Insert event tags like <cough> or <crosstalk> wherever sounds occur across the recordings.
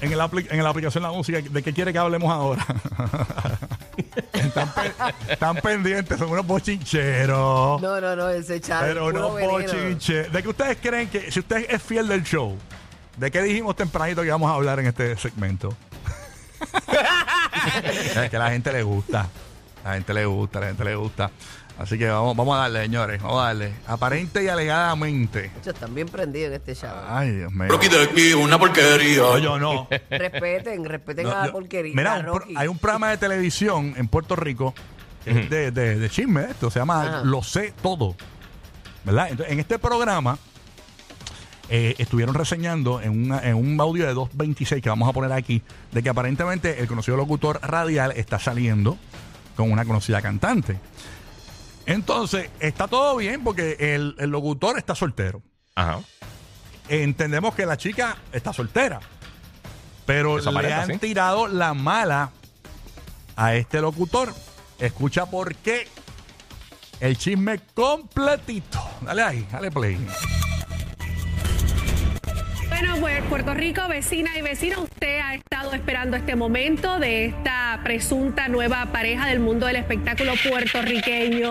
en, el apli- en la aplicación La Música de qué quiere que hablemos ahora. <laughs> están, pe- están pendientes, son unos bochincheros. No, no, no, ese chat. pero unos bochincheros. ¿De qué ustedes creen que, si usted es fiel del show, de qué dijimos tempranito que íbamos a hablar en este segmento? <laughs> es que a la gente le gusta. A la gente le gusta, a la gente le gusta. Así que vamos, vamos a darle, señores. Vamos a darle. Aparente y alegadamente. Muchos están bien prendidos en este chat. Ay, Dios mío. Rocky de aquí, una porquería. No, yo no. Respeten, respeten No, a la yo- porquería. Mira, a un pro- Rocky. hay un programa de televisión en Puerto Rico que es de, de, de chisme, esto se llama Ajá. Lo sé todo. ¿Verdad? Entonces, en este programa eh, estuvieron reseñando en, una- en un audio de 2.26 que vamos a poner aquí, de que aparentemente el conocido locutor radial está saliendo con una conocida cantante. Entonces, está todo bien porque el, el locutor está soltero. Ajá. Entendemos que la chica está soltera. Pero Eso le aparenta, han sí. tirado la mala a este locutor. Escucha por qué. El chisme completito. Dale ahí, dale play. Bueno, pues Puerto Rico, vecina y vecino, usted ha estado esperando este momento de esta presunta nueva pareja del mundo del espectáculo puertorriqueño.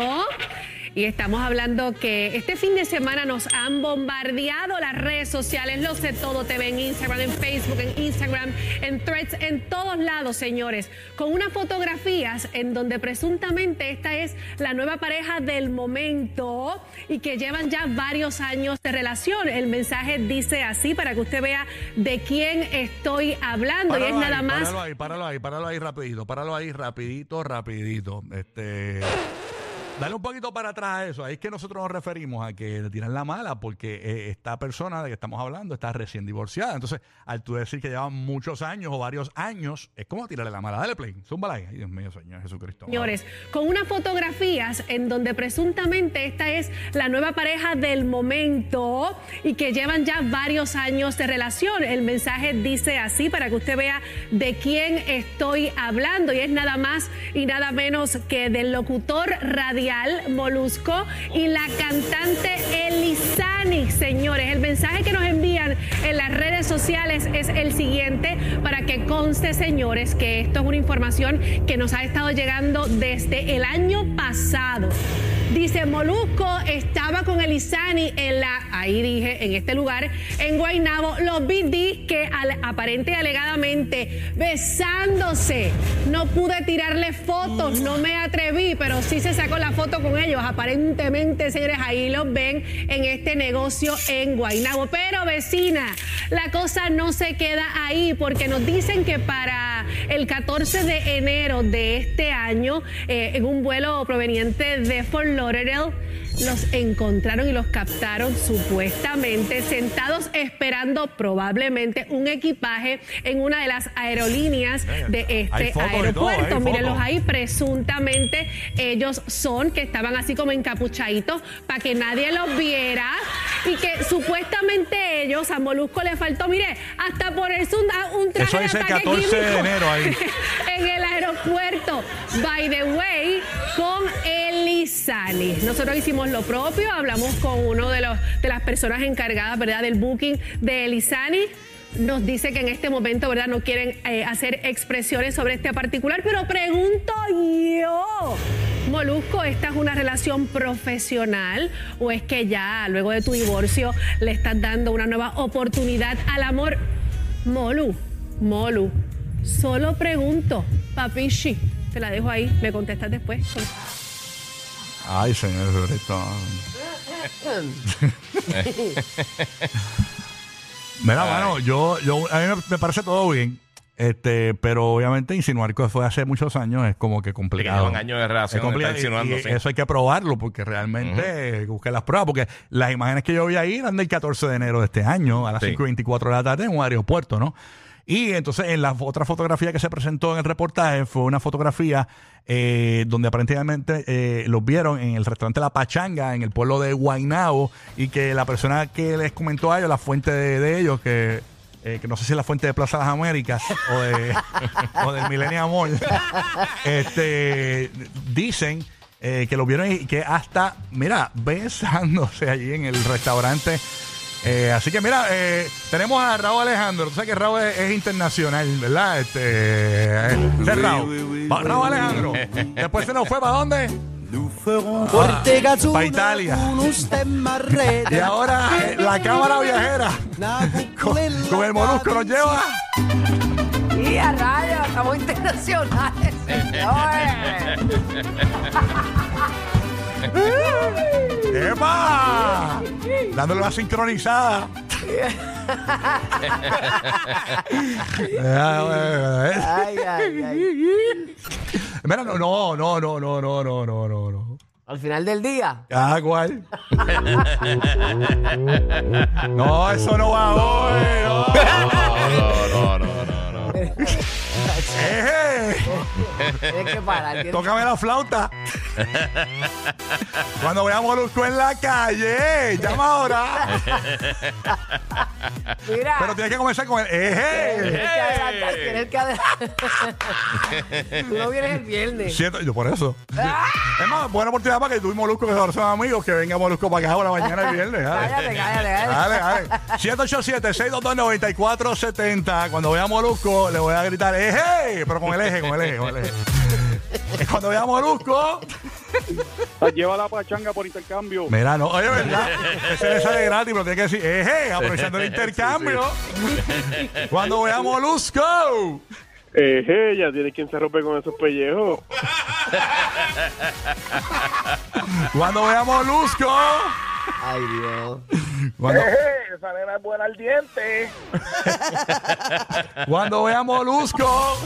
Y estamos hablando que este fin de semana nos han bombardeado las redes sociales, lo sé todo, TV en Instagram, en Facebook, en Instagram, en threads, en todos lados, señores, con unas fotografías en donde presuntamente esta es la nueva pareja del momento y que llevan ya varios años de relación. El mensaje dice así para que usted vea de quién estoy hablando y es nada ahí, más Páralo ahí, páralo ahí, páralo ahí rapidito. Páralo ahí rapidito, rapidito. Este... Dale un poquito para atrás a eso. Ahí es que nosotros nos referimos a que le tiran la mala porque eh, esta persona de que estamos hablando está recién divorciada. Entonces, al tú decir que llevan muchos años o varios años, es como tirarle la mala. Dale play. Zúmbala ahí. Ay, Dios mío, Señor Jesucristo. señores, con unas fotografías en donde presuntamente esta es la nueva pareja del momento y que llevan ya varios años de relación. El mensaje dice así para que usted vea de quién estoy hablando y es nada más y nada menos que del locutor radial Molusco y la cantante Elisani, señores. El mensaje que nos envían en las redes sociales es el siguiente para que conste, señores, que esto es una información que nos ha estado llegando desde el año pasado. Dice Molusco estaba con Elisani en la, ahí dije, en este lugar, en Guaynabo. Los vi que aparente y alegadamente besándose. No pude tirarle fotos, no me atreví, pero sí se sacó la foto con ellos. Aparentemente, señores, ahí los ven en este negocio en Guaynabo. Pero vecina, la cosa no se queda ahí porque nos dicen que para el 14 de enero de este año, eh, en un vuelo proveniente de Fort Lauderdale, los encontraron y los captaron supuestamente sentados esperando probablemente un equipaje en una de las aerolíneas de este todo, aeropuerto. hay Mírenlos ahí, presuntamente ellos son que estaban así como encapuchaditos para que nadie los viera y que supuestamente ellos a Molusco le faltó, mire, hasta ponerse un, un traje Eso de dice ataque 14 de enero ahí. <laughs> en el aeropuerto. By the way, con Elisani. Nosotros hicimos lo propio, hablamos con uno de los de las personas encargadas, ¿verdad?, del booking de Elisani. Nos dice que en este momento, ¿verdad?, no quieren eh, hacer expresiones sobre este particular, pero pregunto yo. Molusco, ¿esta es una relación profesional o es que ya luego de tu divorcio le estás dando una nueva oportunidad al amor? Molu, Molu, solo pregunto, papichi, te la dejo ahí, me contestas después. Ay, Señor. <laughs> Mira, mano, yo, yo, a mí me parece todo bien. Este, pero obviamente insinuar que fue hace muchos años es como que complicado. llevan años de relación, Es complicado y-. Eso hay que probarlo porque realmente busqué las pruebas. Porque las imágenes que yo vi ahí eran del 14 de enero de este año a las Sí. 5 y 24 de la tarde en un aeropuerto, ¿no? Y entonces en la otra fotografía que se presentó en el reportaje fue una fotografía eh, donde aparentemente eh, los vieron en el restaurante La Pachanga, en el pueblo de Guaynabo, y que la persona que les comentó a ellos, la fuente de, de ellos, que, eh, que no sé si es la fuente de Plaza Las Américas o, de, <laughs> o del Millennium Mall, este, dicen eh, que lo vieron y que hasta, mira, besándose allí en el restaurante. Eh, así que mira, eh, tenemos a Raúl Alejandro. Tú sabes que Raúl es, es internacional, ¿verdad? Este, eh, es Raúl. Raúl Alejandro. <laughs> Después se nos fue para dónde? Para Italia. <laughs> Y ahora eh, la cámara viajera <laughs> con, con el molusco nos lleva. Y a rayos, estamos internacionales, señores. <laughs> ¡Epa! Dándole la sincronizada. Ay, ay, ay. Mira, no, no, no, no, no, no, no, no, no, no. Al final del día. Ah, ¿cuál? no, eso no va hoy. No. No, no, no, no, no. Eje, Tienes que parar. tienes- tócame la flauta. Cuando veamos a Molusco en la calle, llama ahora. Mira. Pero tienes que comenzar con el eje. Tienes que adelantar, tienes que adelantar. <laughs> Tú no vienes el viernes. Siento, yo por eso. Es más, buena oportunidad para que tú y Molusco, que ahora son amigos, que venga Molusco para acá ahora mañana y viernes. dale. Cállate, cállate, cállate. Dale, dale. 787-622-9470. Cuando vea a Molusco, le voy a gritar eje, pero con el eje, con el eje, con el eje. Es cuando vea a Molusco. La lleva la pachanga por intercambio. Mira, no, oye, ¿verdad? Ese le sale gratis, pero tiene que decir eje, aprovechando el intercambio. Cuando vea a Molusco. Eh, ya tiene quien se rompe con esos pellejos. Cuando vea a Molusco. Ay, Dios. Cuando, esa nena es buena al diente. <laughs> cuando vea Molusco.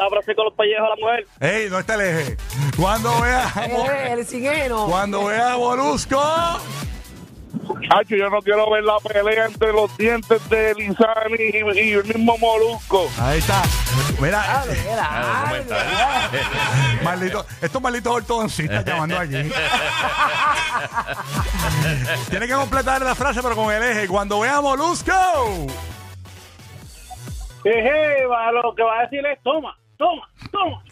Abrace con los pellejos a la mujer. Ey, no está el eje. Cuando vea a Eh, el siguiente. Cuando vea a Molusco. Hacho, yo no quiero ver la pelea entre los dientes de Lizani y, y el mismo Molusco. Ahí está. Mira, Ah, mira, Ah, ¿cómo ay, está? mira. maldito, estos malditos ortodoncistas llamando allí. <laughs> Tiene que completar la frase, pero con el eje. Cuando vea a Molusco. Eje, va, lo que va a decir es toma, toma, toma.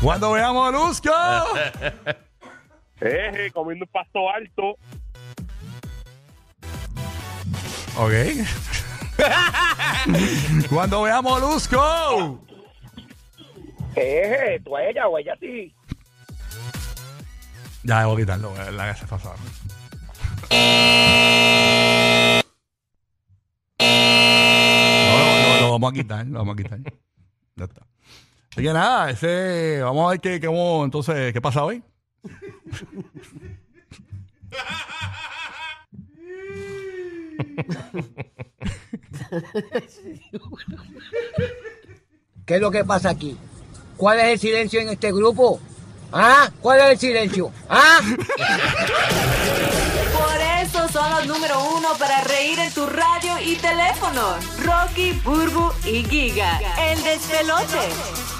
<laughs> Cuando vea a Molusco. <laughs> Eje, comiendo un pasto alto. Ok. <laughs> Cuando vea a Molusco. Eje, tú a ella o ella a ti. Ya, a quitarlo. La que se pasó. No, no, no, lo vamos a quitar, lo vamos a quitar. Ya está. Así que nada, ese, vamos a ver qué, qué, entonces, qué pasa hoy. ¿Qué es lo que pasa aquí? ¿Cuál es el silencio en este grupo? ¿Ah? ¿Cuál es el silencio? ¿Ah? Por eso son los número uno para reír en tu radio y teléfono. Rocky, Burbu y Giga. El despelote.